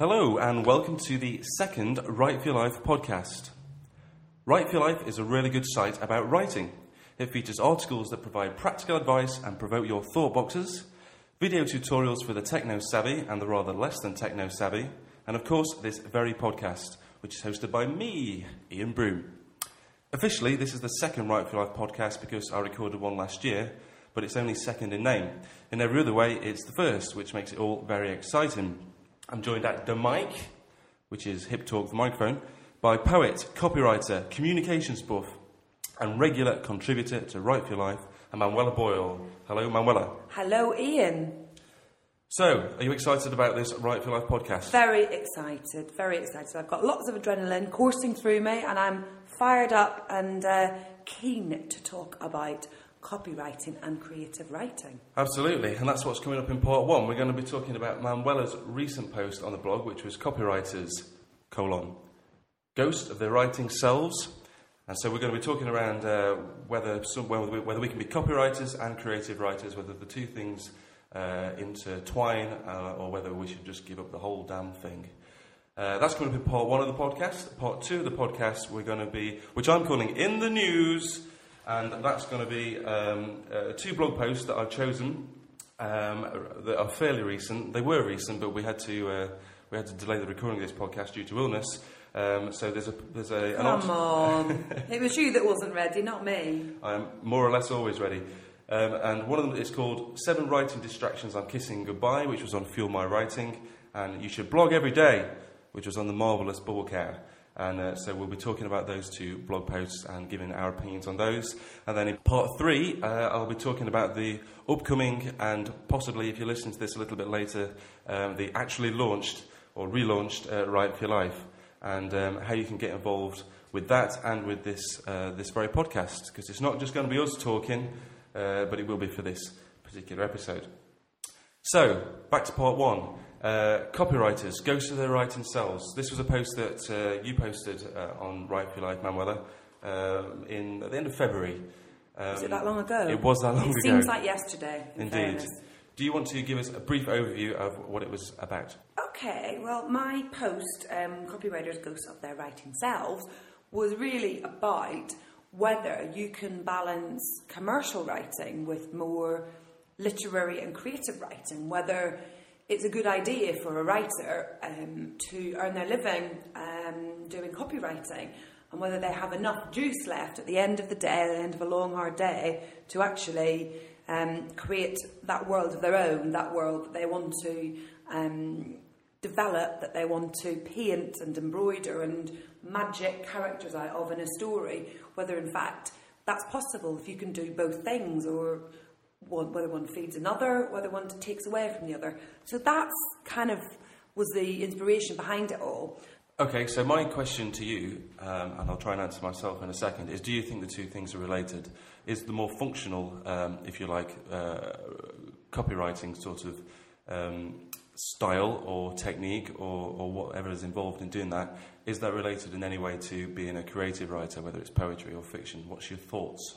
Hello, and welcome to the second Write for Your Life podcast. Write for Your Life is a really good site about writing. It features articles that provide practical advice and provoke your thought boxes, video tutorials for the techno savvy and the rather less than techno savvy, and of course, this very podcast, which is hosted by me, Ian Broom. Officially, this is the second Write for Your Life podcast because I recorded one last year, but it's only second in name. In every other way, it's the first, which makes it all very exciting. I'm joined at the mic, which is hip talk for microphone, by poet, copywriter, communications buff, and regular contributor to Write for Your Life, Manuela Boyle. Hello, Manuela. Hello, Ian. So, are you excited about this Write for Your Life podcast? Very excited, very excited. I've got lots of adrenaline coursing through me, and I'm fired up and uh, keen to talk about copywriting and creative writing. Absolutely, and that's what's coming up in part one. We're going to be talking about Manuela's recent post on the blog, which was copywriters colon ghost of their writing selves. And so we're going to be talking around uh, whether, some, whether, we, whether we can be copywriters and creative writers, whether the two things uh, intertwine, uh, or whether we should just give up the whole damn thing. Uh, that's going to be part one of the podcast. Part two of the podcast, we're going to be, which I'm calling In the News, and that's going to be um, uh, two blog posts that I've chosen um, that are fairly recent. They were recent, but we had to uh, we had to delay the recording of this podcast due to illness. Um, so there's a there's a Come art- on, it was you that wasn't ready, not me. I'm more or less always ready. Um, and one of them is called Seven Writing Distractions I'm Kissing Goodbye, which was on Fuel My Writing. And you should blog every day, which was on the marvellous Bubble Cow. And uh, so we'll be talking about those two blog posts and giving our opinions on those. And then in part three, uh, I'll be talking about the upcoming and possibly, if you listen to this a little bit later, um, the actually launched or relaunched uh, Write for Your Life and um, how you can get involved with that and with this, uh, this very podcast. Because it's not just going to be us talking, uh, but it will be for this particular episode. So, back to part one. Uh, copywriters, ghosts of their writing selves. This was a post that uh, you posted uh, on Write for Your Life, Manuela, um, in, at the end of February. Um, Was it that long ago? It was that long it ago. seems like yesterday. in Indeed. fairness. Do you want to give us a brief overview of what it was about? Okay, well, my post, um, Copywriters Ghosts of Their Writing Selves, was really about whether you can balance commercial writing with more literary and creative writing, whether it's a good idea for a writer um, to earn their living um, doing copywriting, and whether they have enough juice left at the end of the day, at the end of a long, hard day, to actually um, create that world of their own, that world that they want to um, develop, that they want to paint and embroider and magic characters out of in a story, whether in fact that's possible if you can do both things or one, whether one feeds another, whether one takes away from the other. So that's kind of was the inspiration behind it all. Okay, so my question to you, um, and I'll try and answer myself in a second, is do you think the two things are related? Is the more functional, um, if you like, uh, copywriting sort of um, style or technique or, or whatever is involved in doing that, is that related in any way to being a creative writer, whether it's poetry or fiction? What's your thoughts?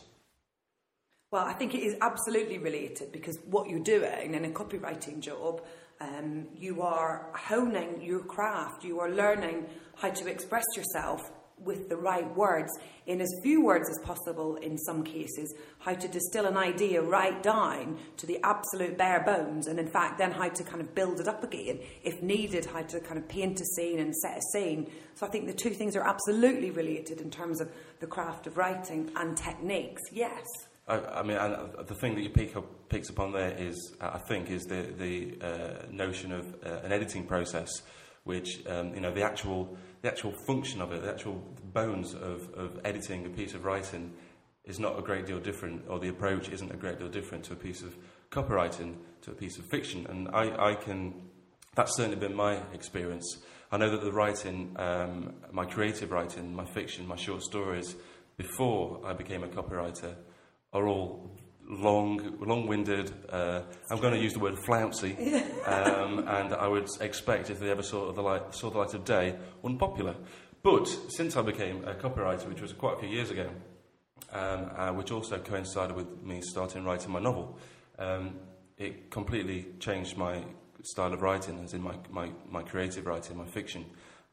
Well, I think it is absolutely related because what you're doing in a copywriting job, um, you are honing your craft, you are learning how to express yourself with the right words in as few words as possible in some cases, how to distill an idea right down to the absolute bare bones, and in fact, then how to kind of build it up again if needed, how to kind of paint a scene and set a scene. So I think the two things are absolutely related in terms of the craft of writing and techniques, yes. I, I mean, uh, the thing that you pick up, picks up on there is, uh, I think, is the the uh, notion of uh, an editing process, which um, you know the actual the actual function of it, the actual bones of, of editing a piece of writing, is not a great deal different, or the approach isn't a great deal different to a piece of copywriting, to a piece of fiction, and I, I can. That's certainly been my experience. I know that the writing, um, my creative writing, my fiction, my short stories, before I became a copywriter, are all long, long-winded. Uh, I'm going to use the word flouncy, um, and I would expect if they ever saw the light, saw the light of day, unpopular. But since I became a copywriter, which was quite a few years ago, um, uh, which also coincided with me starting writing my novel, um, it completely changed my style of writing, as in my, my, my creative writing, my fiction,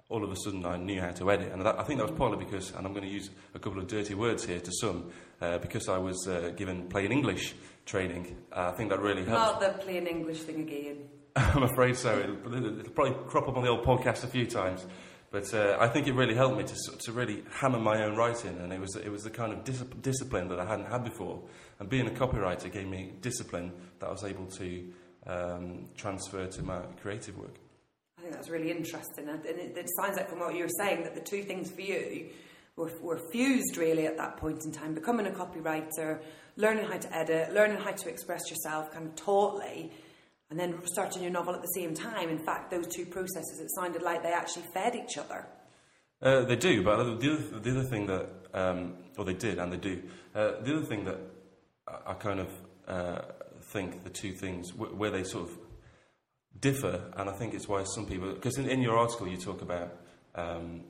all of a sudden I knew how to edit. And that, I think that was partly because, and I'm going to use a couple of dirty words here to some, uh, because I was uh, given plain English training. Uh, I think that really helped. Not the plain English thing again. I'm afraid so. It'll, it'll, probably crop up on the old podcast a few times. But uh, I think it really helped me to, to really hammer my own writing, and it was, it was the kind of dis- discipline that I hadn't had before. And being a copywriter gave me discipline that I was able to um, transfer to my creative work. Think that's really interesting. And it, it sounds like from what you were saying that the two things for you were, were fused really at that point in time becoming a copywriter, learning how to edit, learning how to express yourself kind of tautly and then starting your novel at the same time. In fact, those two processes, it sounded like they actually fed each other. Uh, they do, but the other, the other thing that, um, or they did and they do, uh, the other thing that I kind of uh, think the two things, where they sort of differ, and I think it's why some people, because in, in, your article you talk about, um,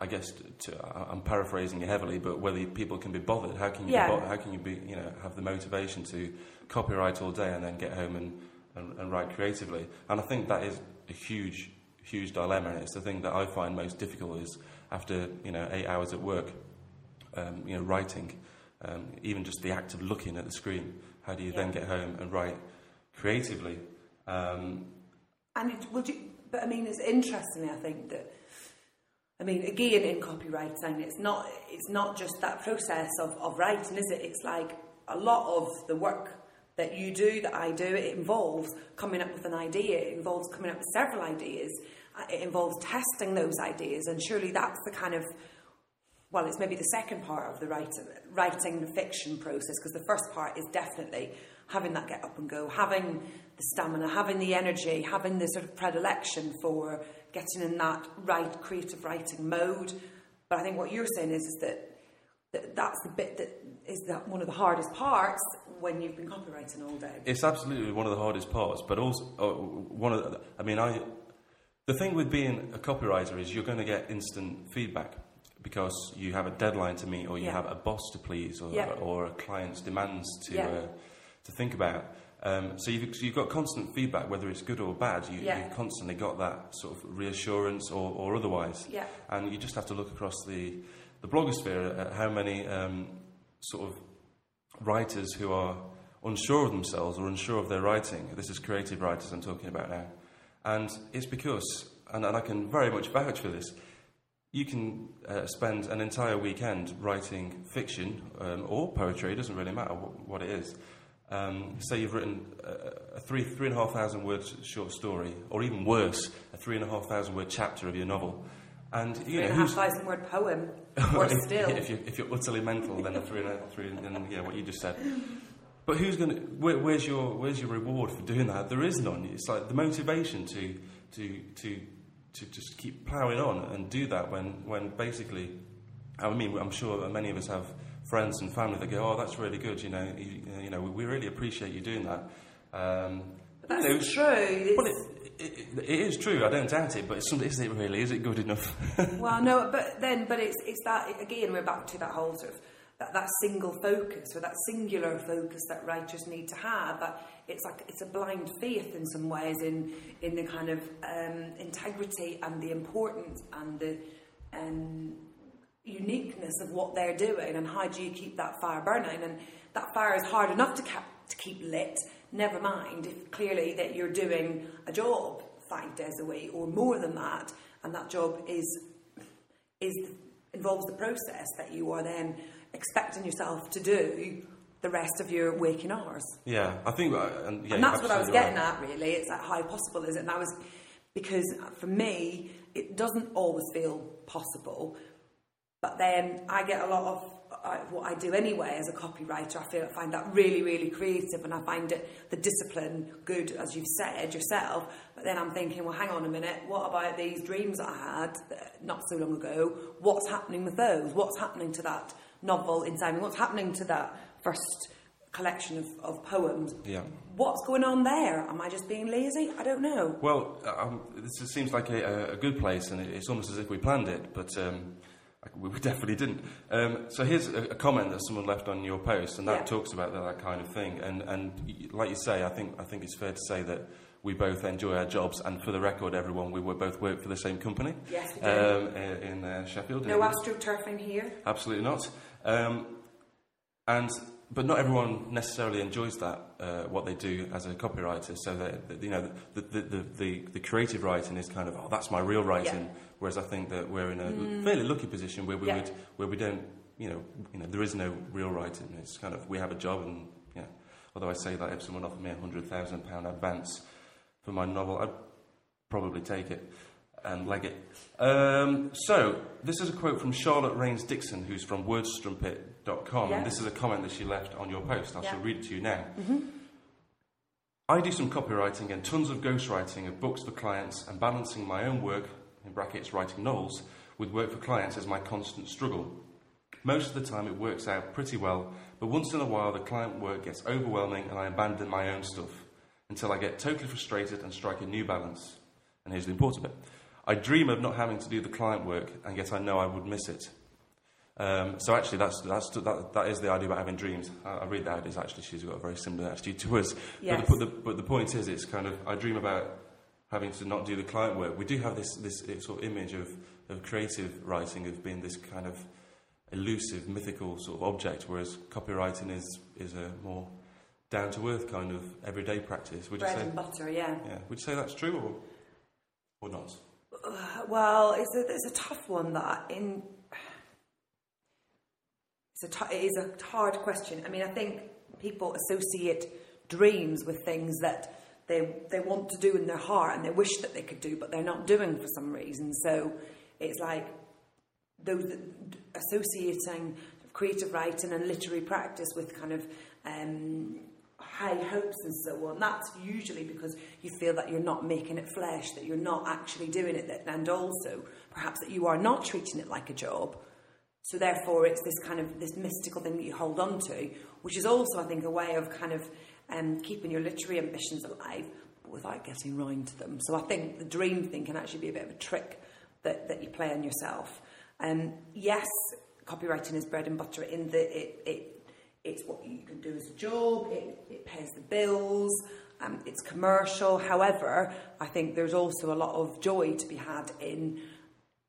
I guess to, I'm paraphrasing you heavily, but whether people can be bothered, how can you yeah. bothered, how can you be, you know, have the motivation to copyright all day and then get home and, and, and write creatively? And I think that is a huge, huge dilemma, and it's the thing that I find most difficult is after you know eight hours at work, um, you know, writing, um, even just the act of looking at the screen. How do you yeah. then get home and write creatively? Um, and it, would you? But I mean, it's interesting. I think that I mean, again, in copywriting, it's not it's not just that process of, of writing, is it? It's like a lot of the work that you do, that I do, it involves coming up with an idea. It involves coming up with several ideas. Uh, it involves testing those ideas, and surely that's the kind of well, it's maybe the second part of the writing, writing the fiction process because the first part is definitely having that get up and go, having the stamina, having the energy, having the sort of predilection for getting in that right creative writing mode. But I think what you're saying is, is that, that that's the bit that is that one of the hardest parts when you've been copywriting all day. It's absolutely one of the hardest parts, but also uh, one of the, I mean, I the thing with being a copywriter is you're going to get instant feedback because you have a deadline to meet, or you yeah. have a boss to please, or, yeah. or a client's demands to yeah. uh, to think about. Um, so you've, you've got constant feedback, whether it's good or bad. You, yeah. You've constantly got that sort of reassurance or, or otherwise. Yeah. And you just have to look across the, the blogosphere at how many um, sort of writers who are unsure of themselves or unsure of their writing. This is creative writers I'm talking about now. And it's because, and, and I can very much vouch for this, you can uh, spend an entire weekend writing fiction um, or poetry, it doesn't really matter what, what it is um, say you've written a, a, three, three and a half thousand word short story, or even worse, a three and a half thousand word chapter of your novel. And you know, three and a half thousand word poem, or if, still. If you're, if you're utterly mental, then a three and a three, then yeah, what you just said. But who's going to? Where, where's your Where's your reward for doing that? There is none. It's like the motivation to to to to just keep ploughing on and do that when when basically, I mean, I'm sure many of us have friends and family that go, "Oh, that's really good. You know, you, you know, we really appreciate you doing that." Um, that's you know, true. Well, it, it, it is true. I don't doubt it, but it's, is it really? Is it good enough? well, no, but then, but it's it's that again. We're back to that whole sort of that, that single focus or that singular focus that writers need to have. That it's like it's a blind faith in some ways in in the kind of um, integrity and the importance and the um, uniqueness of what they're doing and how do you keep that fire burning? And that fire is hard enough to, cap- to keep lit. Never mind if clearly that you're doing a job five days a week or more than that and that job is is involves the process that you are then expecting yourself to do the rest of your waking hours. Yeah i think uh, and, yeah, and that's what i was getting right. at really. It's like how possible is it? And i was because for me it doesn't always feel possible but then I get a lot of uh, what I do anyway as a copywriter. I feel I find that really, really creative, and I find it the discipline good, as you've said yourself. But then I'm thinking, well, hang on a minute. What about these dreams I had not so long ago? What's happening with those? What's happening to that novel inside me? What's happening to that first collection of, of poems. Yeah. What's going on there? Am I just being lazy? I don't know. Well, um, this seems like a, a, good place, and it's almost as if we planned it. But um, we definitely didn't. Um, so here's a, a comment that someone left on your post, and that Yeah. talks about that, that kind of thing. And and like you say, I think I think it's fair to say that we both enjoy our jobs. And for the record, everyone, we were both work for the same company Yes, um, in uh, Sheffield. no astroturfing here. Absolutely not. Um, and but not everyone necessarily enjoys that uh, what they do as a copywriter. So that that, you know the the, the, the the creative writing is kind of oh that's my real writing. Whereas I think that we're in a fairly lucky position where we Mm. Yeah. would where we don't you know you know there is no real writing. It's kind of we have a job and yeah. Although I say that if someone offered me a hundred thousand pound advance for my novel, I'd probably take it and leg it. Um, so, this is a quote from Charlotte Rains Dixon, who's from wordstrumpet.com, Yeah. and this is a comment that she left on your post. I shall Yeah. Mm-hmm. read it to you now. I do some copywriting and tons of ghostwriting of books for clients, and balancing my own work, in brackets writing novels, with work for clients is my constant struggle. Most of the time it works out pretty well, but once in a while the client work gets overwhelming and I abandon my own stuff until I get totally frustrated and strike a new balance. And here's the important bit I dream of not having to do the client work, and yet I know I would miss it. Um, so actually, that's, that's, that, that is the idea about having dreams. I, I read that as actually she's got a very similar attitude to us. Yes. But, the, but, the, but the point is, it's kind of I dream about having to not do the client work. We do have this this sort of image of, of creative writing of being this kind of elusive, mythical sort of object, whereas copywriting is is a more down to earth kind of everyday practice. Would you Bread say? and butter, yeah. Yeah. Would you say that's true or or not? Uh, well, it's a, it's a tough one that in. It's a t- it is a hard question. I mean, I think people associate dreams with things that they they want to do in their heart and they wish that they could do, but they're not doing for some reason. So it's like those associating creative writing and literary practice with kind of um, high hopes and so on. That's usually because you feel that you're not making it flesh, that you're not actually doing it, that, and also perhaps that you are not treating it like a job. So therefore, it's this kind of this mystical thing that you hold on to, which is also, I think, a way of kind of um, keeping your literary ambitions alive, without getting round to them. So I think the dream thing can actually be a bit of a trick that, that you play on yourself. Um, yes, copywriting is bread and butter in that it, it it's what you can do as a job. It, it pays the bills. Um, it's commercial. However, I think there's also a lot of joy to be had in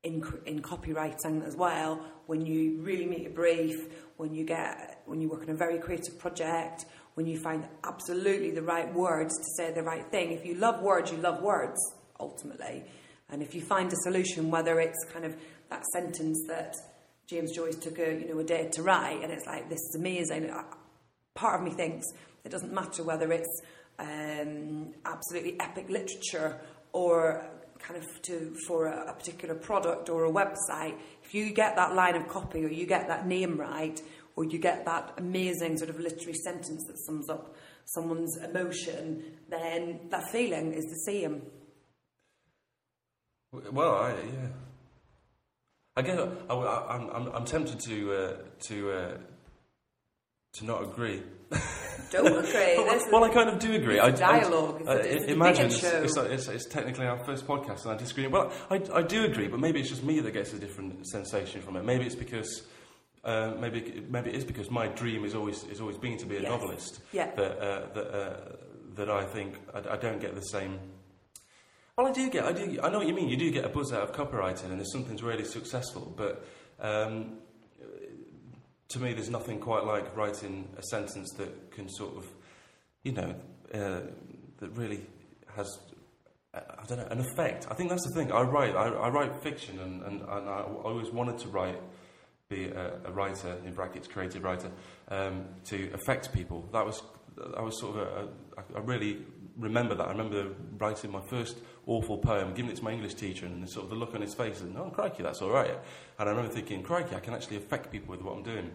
in, in copywriting as well when you really meet a brief when you get when you work on a very creative project when you find absolutely the right words to say the right thing if you love words you love words ultimately and if you find a solution whether it's kind of that sentence that James Joyce took a you know a day to write and it's like this is amazing part of me thinks it doesn't matter whether it's um, absolutely epic literature or kind of to for a, a particular product or a website. If you get that line of copy or you get that name right or you get that amazing sort of literary sentence that sums up someone's emotion, then that feeling is the same. Well, I, yeah. I, I, I'm, I'm, I'm tempted to uh, to uh, to not agree. Don't agree. well, well, I kind of do agree. it's I, dialogue. It's a- I, it's a imagine it's, it's, it's, it's technically our first podcast, and I disagree. Well, I, I do agree, but maybe it's just me that gets a different sensation from it. Maybe it's because. Uh, maybe maybe it is because my dream is always is always being to be a Yes. novelist. Yeah. That uh, that uh, that I think I, I don't get the same well, I do get, I do, I know what you mean. You do get a buzz out of copywriting, and if something's really successful, but um, to me, there's nothing quite like writing a sentence that can sort of, you know, uh, that really has, uh, I don't know, an effect. I think that's the thing. I write, I, I write fiction, and, and, and I always wanted to write, be a, a writer in brackets, creative writer, um, to affect people. That was, I was sort of, a, a, I really remember that. I remember writing my first awful poem, giving it to my English teacher, and the sort of the look on his face, and oh crikey, that's all right. And I remember thinking, crikey, I can actually affect people with what I'm doing.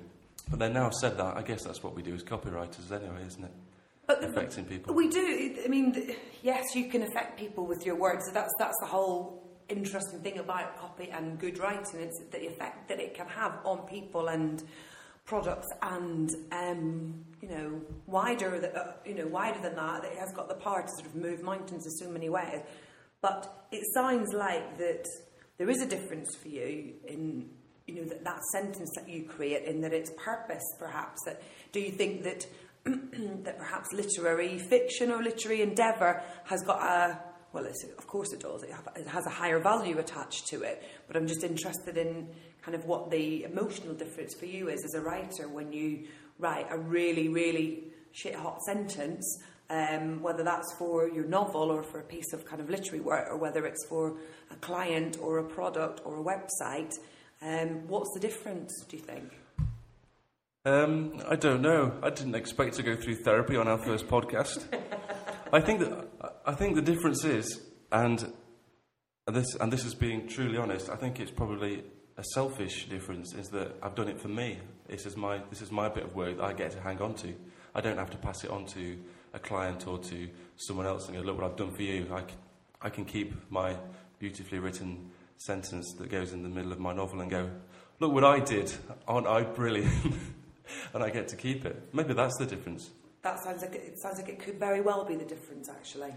But then now I've said that, I guess that's what we do as copywriters anyway, isn't it? But Affecting people. We do. I mean, yes, you can affect people with your words. That's that's the whole interesting thing about copy and good writing. It's the effect that it can have on people and products, and um, you know, wider. Uh, you know, wider than that, that it has got the power to sort of move mountains in so many ways. But it sounds like that there is a difference for you in you know that, that sentence that you create in that its purpose perhaps that do you think that that perhaps literary fiction or literary endeavour has got a well of course it does it, it has a higher value attached to it but I'm just interested in kind of what the emotional difference for you is as a writer when you write a really really shit hot sentence um, whether that's for your novel or for a piece of kind of literary work or whether it's for a client or a product or a website um, what's the difference, do you think? Um, I don't know. I didn't expect to go through therapy on our first podcast. I think that I think the difference is, and this and this is being truly honest. I think it's probably a selfish difference. Is that I've done it for me. This is my this is my bit of work that I get to hang on to. I don't have to pass it on to a client or to someone else and go, look what I've done for you. I, I can keep my beautifully written sentence that goes in the middle of my novel and go, look what I did, aren't I brilliant? and I get to keep it. Maybe that's the difference. That sounds like it, it sounds like it could very well be the difference, actually.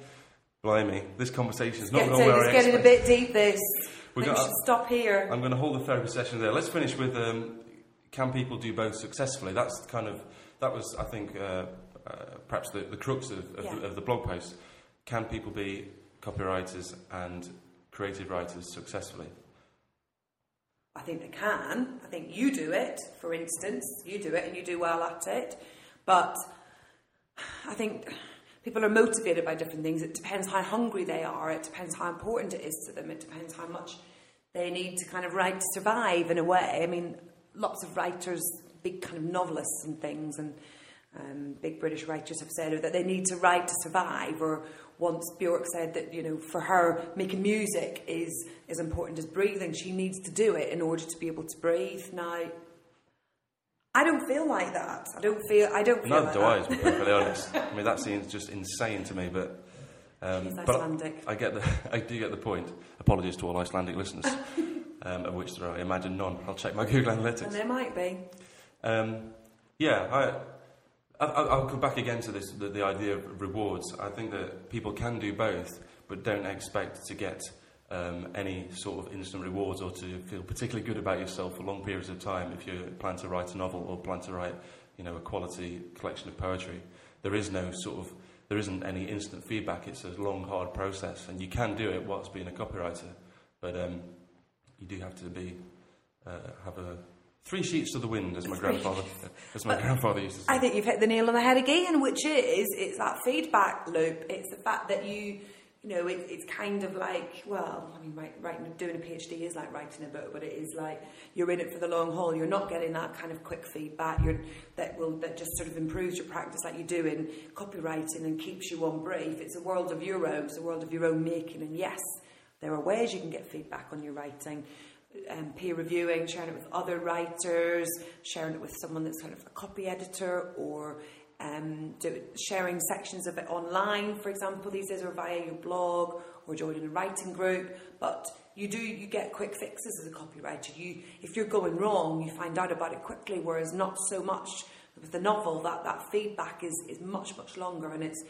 Blimey, this conversation is not going where It's getting a bit deep. This. we should stop here. I'm going to hold the therapy session there. Let's finish with um, can people do both successfully? That's kind of that was, I think, uh, uh, perhaps the, the crux of, of, yeah. the, of the blog post. Can people be copywriters and creative writers successfully? I think they can. I think you do it, for instance. You do it and you do well at it. But I think people are motivated by different things. It depends how hungry they are. It depends how important it is to them. It depends how much they need to kind of write to survive in a way. I mean, lots of writers, big kind of novelists and things, and um, big British writers have said that they need to write to survive or once Bjork said that, you know, for her, making music is as important as breathing. She needs to do it in order to be able to breathe. Now, I don't feel like that. I don't feel. I don't feel. Neither like do I, to be perfectly honest. I mean, that seems just insane to me, but. Um, but Icelandic. I get the, I do get the point. Apologies to all Icelandic listeners, um, of which there are, I imagine, none. I'll check my Google Analytics. And there might be. Um, yeah, I, I'll come back again to this, the, the, idea of rewards. I think that people can do both, but don't expect to get um, any sort of instant rewards or to feel particularly good about yourself for long periods of time if you plan to write a novel or plan to write, you know, a quality collection of poetry. There is no sort of, there isn't any instant feedback. It's a long, hard process, and you can do it whilst being a copywriter, but um, you do have to be uh, have a Three sheets to the wind, as my grandfather, as my grandfather used to say. I think you've hit the nail on the head again, which is it's that feedback loop. It's the fact that you, you know, it, it's kind of like, well, I mean, writing, doing a PhD is like writing a book, but it is like you're in it for the long haul. You're not getting that kind of quick feedback. That will that just sort of improves your practice, like you do in copywriting, and keeps you on brief. It's a world of your own. It's a world of your own making, and yes, there are ways you can get feedback on your writing um, peer reviewing, sharing it with other writers, sharing it with someone that's kind of a copy editor, or um, sharing sections of it online, for example, these days, or via your blog, or joining a writing group. But you do you get quick fixes as a copywriter. You, if you're going wrong, you find out about it quickly. Whereas not so much with the novel, that that feedback is is much much longer, and it's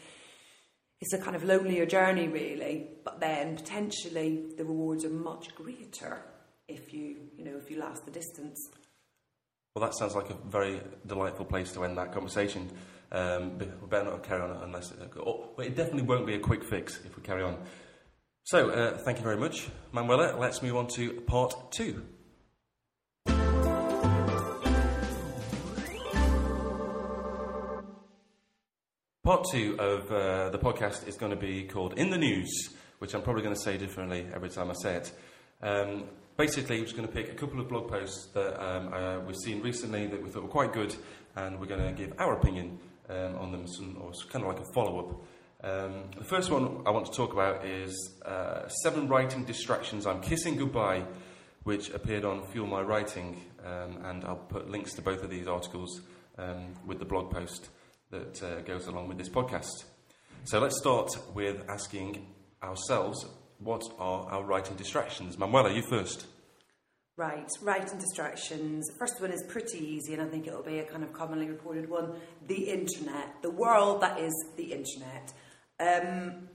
it's a kind of lonelier journey, really. But then potentially the rewards are much greater if you, you know, if you last the distance. Well, that sounds like a very delightful place to end that conversation. Um, we better not carry on unless oh, well, it definitely won't be a quick fix if we carry on. So, uh, thank you very much, Manuela. Let's move on to part two. Part two of uh, the podcast is going to be called In the News, which I'm probably going to say differently every time I say it. Um, basically, we're just going to pick a couple of blog posts that um, uh, we've seen recently that we thought were quite good, and we're going to give our opinion um, on them, some, or kind of like a follow up. Um, the first one I want to talk about is uh, Seven Writing Distractions I'm Kissing Goodbye, which appeared on Fuel My Writing, um, and I'll put links to both of these articles um, with the blog post that uh, goes along with this podcast. So let's start with asking ourselves what are our writing distractions? Manuela, you first. Right, writing distractions. First one is pretty easy, and I think it'll be a kind of commonly reported one the internet, the world that is the internet. Um,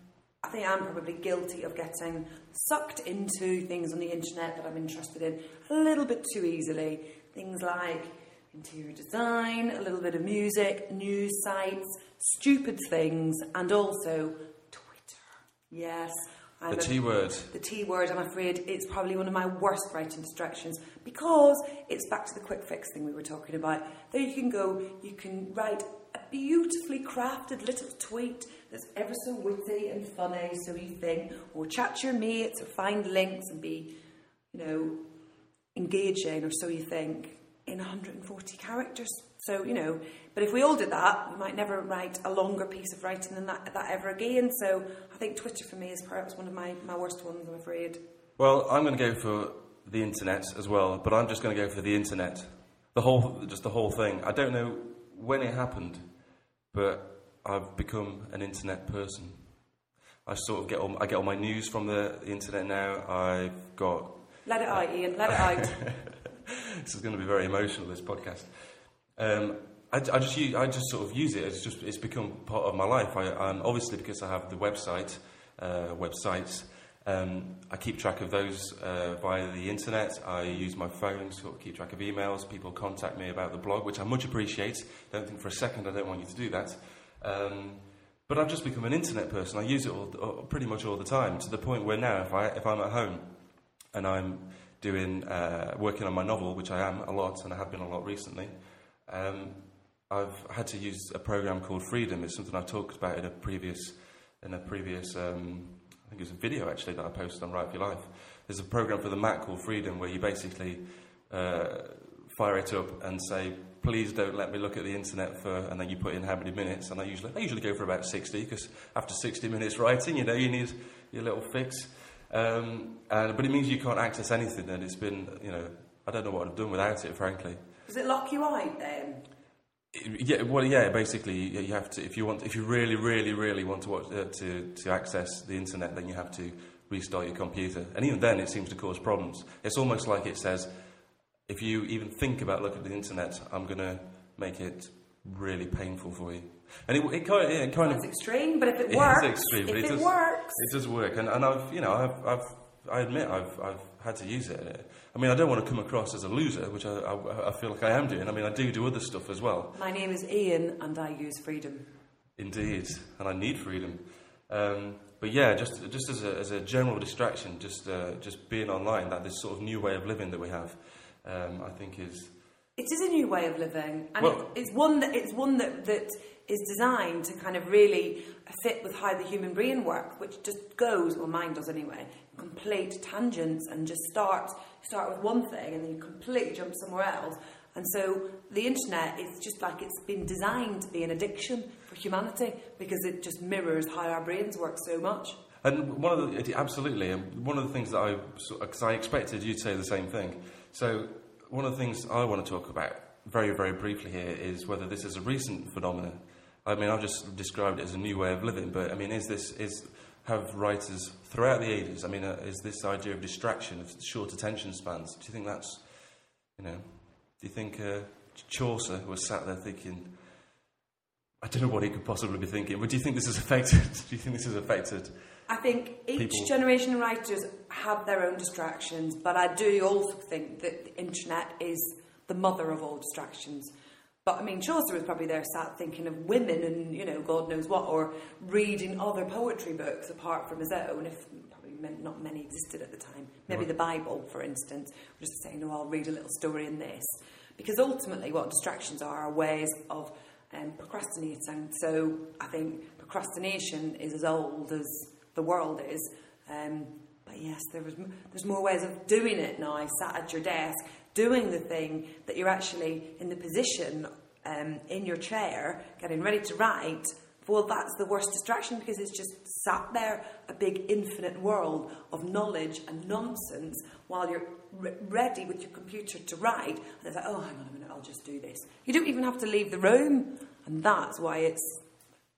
I think I'm probably guilty of getting sucked into things on the internet that I'm interested in a little bit too easily. Things like interior design, a little bit of music, news sites, stupid things, and also Twitter. Yes. I'm The T word. the T word, I'm afraid, it's probably one of my worst writing distractions because it's back to the quick fix thing we were talking about. There you can go, you can write a beautifully crafted little tweet that's ever so witty and funny, so you think, or chat to your mates, or find links and be, you know, engaging, or so you think, in 140 characters. So, you know, but if we all did that, we might never write a longer piece of writing than that, that ever again. So I think Twitter for me is perhaps one of my, my worst ones, I'm afraid. Well, I'm going to go for the internet as well, but I'm just going to go for the internet. The whole, just the whole thing. I don't know when it happened, but I've become an internet person. I sort of get all, I get all my news from the, the internet now. I've got Let it out, Ian, let it out. this is going to be very emotional. This podcast. Um, I, I just use, I just sort of use it. It's just it's become part of my life. I, um, obviously because I have the website, uh, websites. Um, I keep track of those uh, via the internet. I use my phone to keep track of emails. People contact me about the blog, which I much appreciate. Don't think for a second I don't want you to do that. Um, but I've just become an internet person. I use it all, all, pretty much all the time to the point where now, if I if I'm at home and I'm doing uh, working on my novel, which I am a lot, and I have been a lot recently. Um, I've had to use a program called Freedom. It's something I've talked about in a previous, in a previous, um, I think it was a video actually that I posted on Write for Your Life. There's a program for the Mac called Freedom where you basically uh, fire it up and say, "Please don't let me look at the internet for," and then you put in how many minutes. And I usually, I usually go for about 60 because after 60 minutes writing, you know, you need your little fix. Um, and, but it means you can't access anything, and it's been, you know, I don't know what I'd have done without it, frankly. Does it lock you out then? Yeah, well, yeah. Basically, you have to if you want if you really, really, really want to watch uh, to to access the internet, then you have to restart your computer, and even then, it seems to cause problems. It's almost like it says, if you even think about looking at the internet, I'm going to make it really painful for you. And it, it kind of, it kind of extreme, but if it works, extreme, but if it it, does- works, It does work, and, and I've, you know, I've, I've, I admit I've, I've had to use it. I mean, I don't want to come across as a loser, which I, I, I feel like I am doing. I mean, I do do other stuff as well, my name is Ian and I use freedom. indeed, and I need freedom. Um, but yeah, just, just as a, as a general distraction, just, uh, just being online, that this sort of new way of living that we have, um, I think is It is a new way of living, and Well- it, it's one that it's one that, that is designed to kind of really fit with how the human brain works, which just goes, or mine does anyway, complete tangents and just starts start with one thing and then you completely jump somewhere else. And so the internet is just like it's been designed to be an addiction for humanity because it just mirrors how our brains work so much. And one of the absolutely, and one of the things that I because I expected you to say the same thing. So one of the things I want to talk about very very briefly here is whether this is a recent phenomenon. I mean, I've just described it as a new way of living, but I mean, is this is have writers throughout the ages? I mean, uh, is this idea of distraction, of short attention spans? Do you think that's you know? Do you think uh, Chaucer was sat there thinking? I don't know what he could possibly be thinking, but do you think this has affected? Do you think this has affected I think each People- generation of writers have their own distractions, but I do also think that the internet is the mother of all distractions. But I mean, Chaucer was probably there sat thinking of women and, you know, God knows what, or reading other poetry books apart from his own, if probably not many existed at the time. Maybe Right. the Bible, for instance, just saying, oh, I'll read a little story in this. Because ultimately, what distractions are are ways of um, procrastinating. So I think procrastination is as old as the world is. Um, but yes, there was, there's more ways of doing it now, sat at your desk, doing the thing that you're actually in the position um, in your chair, getting ready to write. Well, that's the worst distraction because it's just sat there, a big infinite world of knowledge and nonsense while you're re- ready with your computer to write. And it's like, oh, hang on a minute, I'll just do this. You don't even have to leave the room. And that's why it's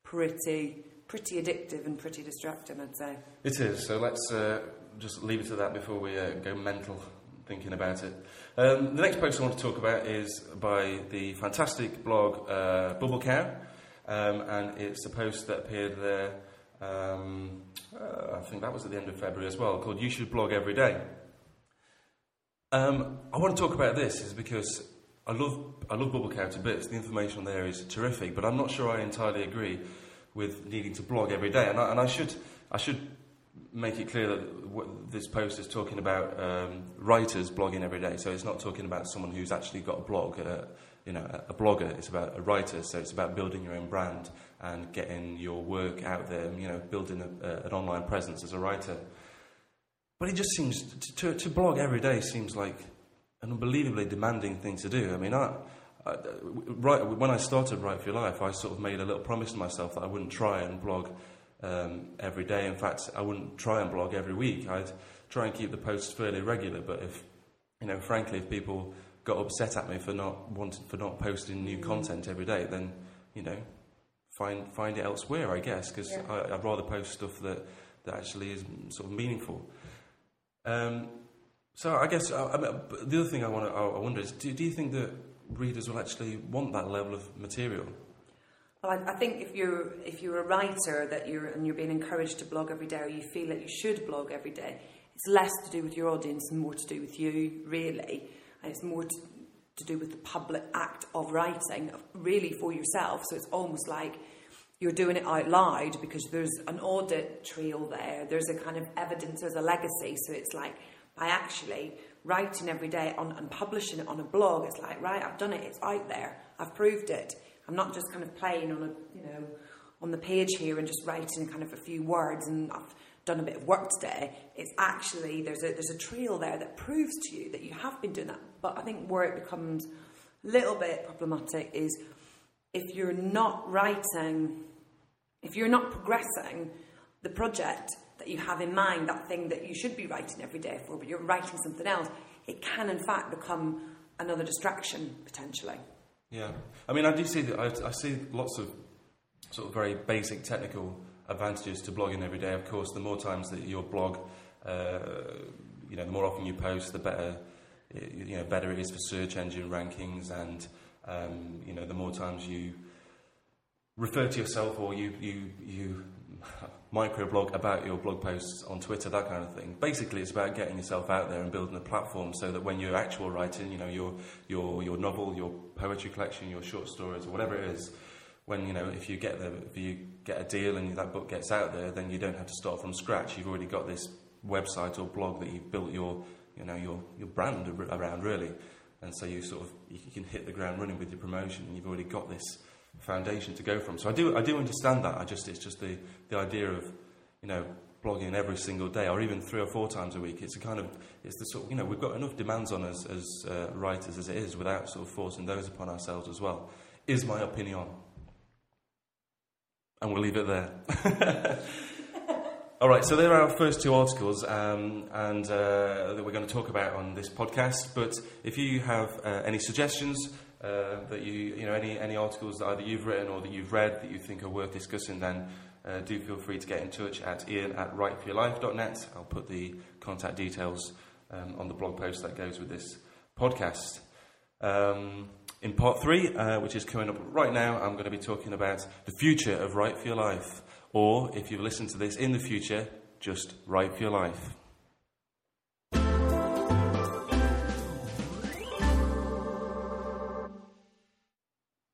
pretty, pretty addictive and pretty distracting, I'd say. It is. So let's uh, just leave it to that before we uh, go mental thinking about it. Um, the next post I want to talk about is by the fantastic blog uh, Bubble Cow, um, and it's a post that appeared there Um, uh, I think that was at the end of February as well, called You Should Blog Every Day. Um, I want to talk about this is because I love I love Bubble Cow to bits. The information on there is terrific, but I'm not sure I entirely agree with needing to blog every day. And I, and I should I should make it clear that this post is talking about um, writers blogging every day. So it's not talking about someone who's actually got a blog, uh, you know, a, a blogger. It's about a writer. So it's about building your own brand and getting your work out there. You know, building a, a, an online presence as a writer. But it just seems to, to, to blog every day seems like an unbelievably demanding thing to do. I mean, I, I, right when I started Write for Your Life, I sort of made a little promise to myself that I wouldn't try and blog um, every day. In fact, I wouldn't try and blog every week. I'd try and keep the posts fairly regular. But if, you know, frankly, if people got upset at me for not wanting for not posting new content every day, then you know, find find it elsewhere, I guess, because Yeah. I'd rather post stuff that that actually is sort of meaningful. Um, so I guess uh, I mean, the other thing I want to I wonder is, do, do you think that readers will actually want that level of material? Well, I, I think if you're if you're a writer that you're and you're being encouraged to blog every day, or you feel that you should blog every day, it's less to do with your audience and more to do with you, really, and it's more to, to do with the public act of writing, really for yourself. So it's almost like you're doing it out loud because there's an audit trail there. There's a kind of evidence. There's a legacy. So it's like by actually writing every day on, and publishing it on a blog, it's like right, I've done it. It's out there. I've proved it. I'm not just kind of playing on a, you know, on the page here and just writing kind of a few words and I've done a bit of work today. It's actually there's a there's a trail there that proves to you that you have been doing that. But I think where it becomes a little bit problematic is if you're not writing, if you're not progressing the project that you have in mind, that thing that you should be writing every day for, but you're writing something else, it can in fact become another distraction potentially. Yeah, I mean, I do see that. I, I see lots of sort of very basic technical advantages to blogging every day. Of course, the more times that your blog, uh, you know, the more often you post, the better, you know, better it is for search engine rankings, and um, you know, the more times you refer to yourself or you you you microblog about your blog posts on Twitter, that kind of thing. Basically, it's about getting yourself out there and building a platform so that when you're actual writing, you know, your your your novel, your poetry collection, your short stories, or whatever it is, when you know if you get the if you get a deal and that book gets out there, then you don't have to start from scratch. You've already got this website or blog that you've built your you know your your brand around really, and so you sort of you can hit the ground running with your promotion, and you've already got this foundation to go from. So I do I do understand that. I just it's just the the idea of you know blogging every single day or even three or four times a week. It's a kind of it's the sort of, you know we've got enough demands on us as uh, writers as it is without sort of forcing those upon ourselves as well. Is my opinion. And we'll leave it there. All right, so there are our first two articles, um, and uh, that we're going to talk about on this podcast. But if you have uh, any suggestions uh, that you, you know, any any articles that either you've written or that you've read that you think are worth discussing, then uh, do feel free to get in touch at ian at writeforyourlife.net. I'll put the contact details um, on the blog post that goes with this podcast. Um, in part three, uh, which is coming up right now, I'm going to be talking about the future of Write for Your Life. Or, if you've listened to this in the future, just Write for Your Life.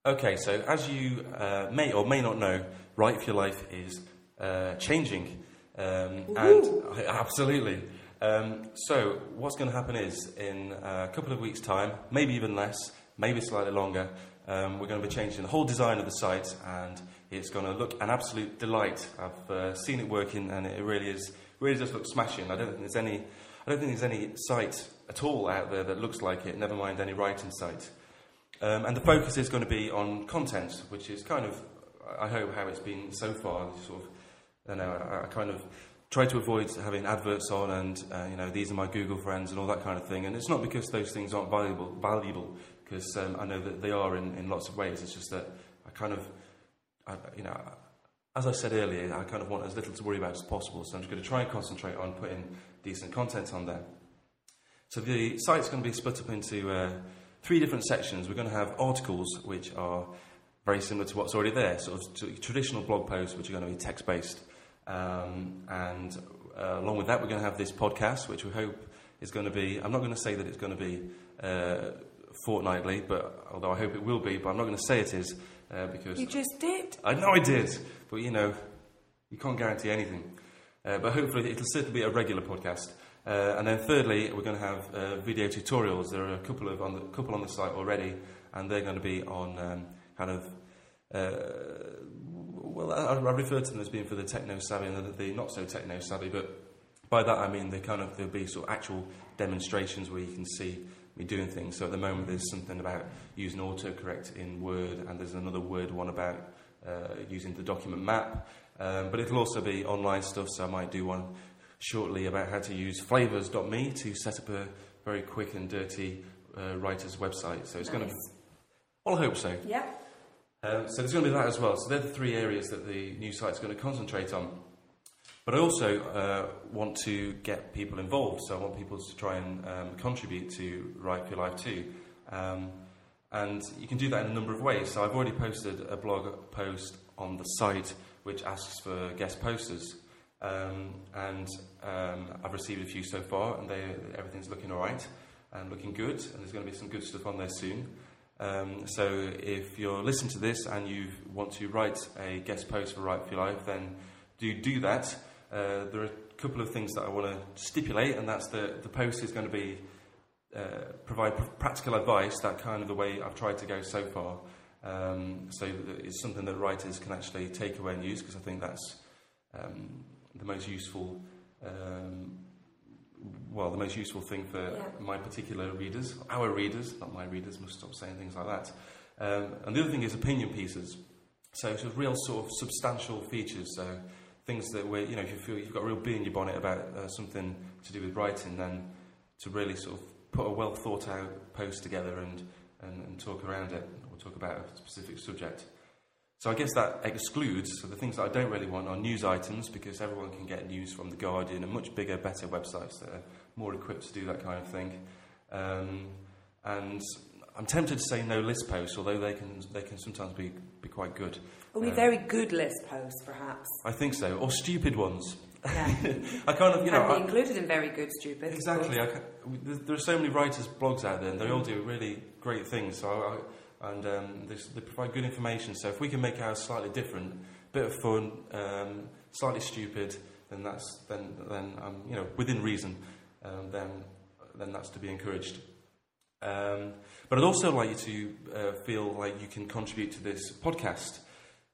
Okay, so as you uh, may or may not know, Write for Your Life is uh, changing. Um, and absolutely. Um, so, what's going to happen is in a couple of weeks' time, maybe even less, maybe slightly longer, um, we're going to be changing the whole design of the site, and it's going to look an absolute delight. I've uh, seen it working, and it really is really does look smashing. I don't think there's any, I don't think there's any site at all out there that looks like it. Never mind any writing site. Um, and the focus is going to be on content, which is kind of, I hope, how it's been so far. Sort of, don't know, I, I kind of try to avoid having adverts on and uh, you know these are my Google friends and all that kind of thing. And it's not because those things aren't valuable, valuable because um, I know that they are in, in lots of ways. It's just that I kind of, I, you know, as I said earlier, I kind of want as little to worry about as possible. So I'm just going to try and concentrate on putting decent content on there. So the site's going to be split up into uh, three different sections. We're going to have articles, which are very similar to what's already there, sort of traditional blog posts, which are going to be text based. Um, and uh, along with that, we're going to have this podcast, which we hope is going to be. I'm not going to say that it's going to be uh, fortnightly, but although I hope it will be, but I'm not going to say it is uh, because You just did. I know I did, but you know, you can't guarantee anything. Uh, but hopefully, it'll certainly be a regular podcast. Uh, and then, thirdly, we're going to have uh, video tutorials. There are a couple of on the couple on the site already, and they're going to be on um, kind of. Uh, well, I, I refer to them as being for the techno savvy and the, the not so techno savvy, but by that I mean they kind of there'll be sort of actual demonstrations where you can see me doing things. So at the moment, there's something about using autocorrect in Word, and there's another Word one about uh, using the document map. Um, but it'll also be online stuff, so I might do one shortly about how to use flavors.me to set up a very quick and dirty uh, writer's website. So it's going to. Well, I hope so. Yeah. Um, so there's going to be that as well. So they're the three areas that the new site's going to concentrate on. But I also uh, want to get people involved. So I want people to try and um, contribute to Write for Your Life too. Um, and you can do that in a number of ways. So I've already posted a blog post on the site which asks for guest posters. Um, and um, I've received a few so far, and they, everything's looking all right and looking good. And there's going to be some good stuff on there soon. Um, so if you're listening to this and you want to write a guest post for Write for Your Life, then do do that. Uh, there are a couple of things that I want to stipulate, and that's the the post is going to be uh, provide pr- practical advice. That kind of the way I've tried to go so far. Um, so that it's something that writers can actually take away and use because I think that's um, the most useful. Um, well, the most useful thing for Yeah. my particular readers, our readers, not my readers, must stop saying things like that. Um, and the other thing is opinion pieces. So, sort of real sort of substantial features. So, things that where you know if you feel you've got a real bee in your bonnet about uh, something to do with writing, then to really sort of put a well thought out post together and, and, and talk around it or talk about a specific subject. So I guess that excludes so the things that I don't really want are news items because everyone can get news from the Guardian and much bigger, better websites that are more equipped to do that kind of thing. Um, and I'm tempted to say no list posts, although they can they can sometimes be, be quite good. Only Um, very good list posts, perhaps. I think so, or stupid ones. Yeah. I kind of you know I- included in very good, stupid. Exactly. I there- are so many writers' blogs out there, and they all do really great things. So, I, and um, they, they provide good information. So, if we can make ours slightly different, bit of fun, um, slightly stupid, then that's then then um, you know within reason, um, then then that's to be encouraged. Um, but I'd also like you to uh, feel like you can contribute to this podcast.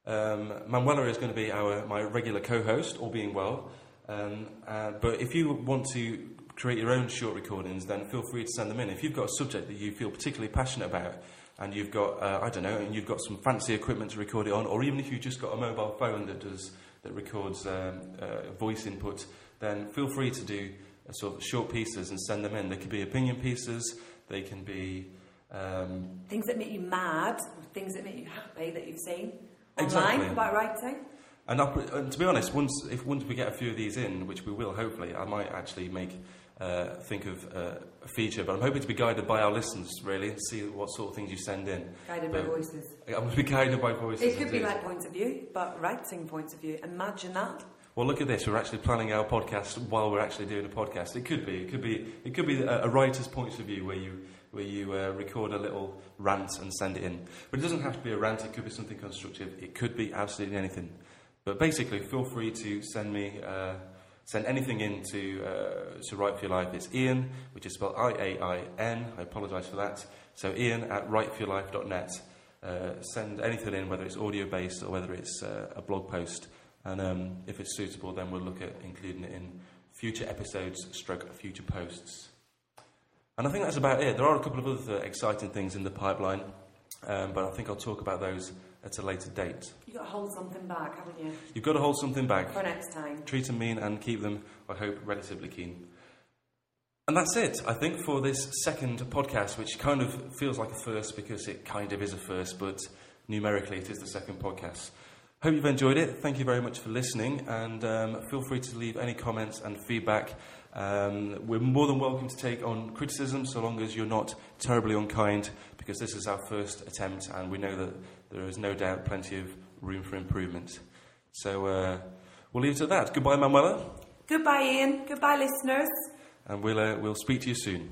Um, Manuela is going to be our my regular co-host, all being well. Uh, but if you want to create your own short recordings, then feel free to send them in. If you've got a subject that you feel particularly passionate about, and you've got uh, I don't know, and you've got some fancy equipment to record it on, or even if you've just got a mobile phone that does that records um, uh, voice input, then feel free to do sort of short pieces and send them in. They could be opinion pieces. They can be um, Things that make you mad, things that make you happy that you've seen Exactly. online about writing. And, and to be honest, once if once we get a few of these in, which we will hopefully, I might actually make uh, think of uh, a feature. But I'm hoping to be guided by our listeners really and see what sort of things you send in. Guided by voices. I'm going to be guided by voices. It could be like points of view, but writing points of view. Imagine that. Well, look at this. We're actually planning our podcast while we're actually doing a podcast. It could be. It could be. It could be a, a writer's point of view where you where you uh, record a little rant and send it in. But it doesn't have to be a rant. It could be something constructive. It could be absolutely anything. But basically, feel free to send me uh, send anything in to uh, to write for your life. It's Iain, which is spelled I A I N. I apologise for that. So Iain at writeforyourlife.net. Uh, send anything in, whether it's audio based or whether it's uh, a blog post. And um, if it's suitable, then we'll look at including it in future episodes, stroke future posts. And I think that's about it. There are a couple of other exciting things in the pipeline, um, but I think I'll talk about those at a later date. You've got to hold something back, haven't you? You've got to hold something back, For next time. treat them mean, and keep them, I hope, relatively keen. And that's it, I think, for this second podcast, which kind of feels like a first because it kind of is a first, but numerically it is the second podcast. Hope you've enjoyed it. Thank you very much for listening, and um, feel free to leave any comments and feedback. Um, we're more than welcome to take on criticism, so long as you're not terribly unkind, because this is our first attempt, and we know that there is no doubt plenty of room for improvement. So, uh, we'll leave it at that. Goodbye, Manuela, Goodbye, Iain. Goodbye, listeners. and we'll, uh, we'll speak to you soon.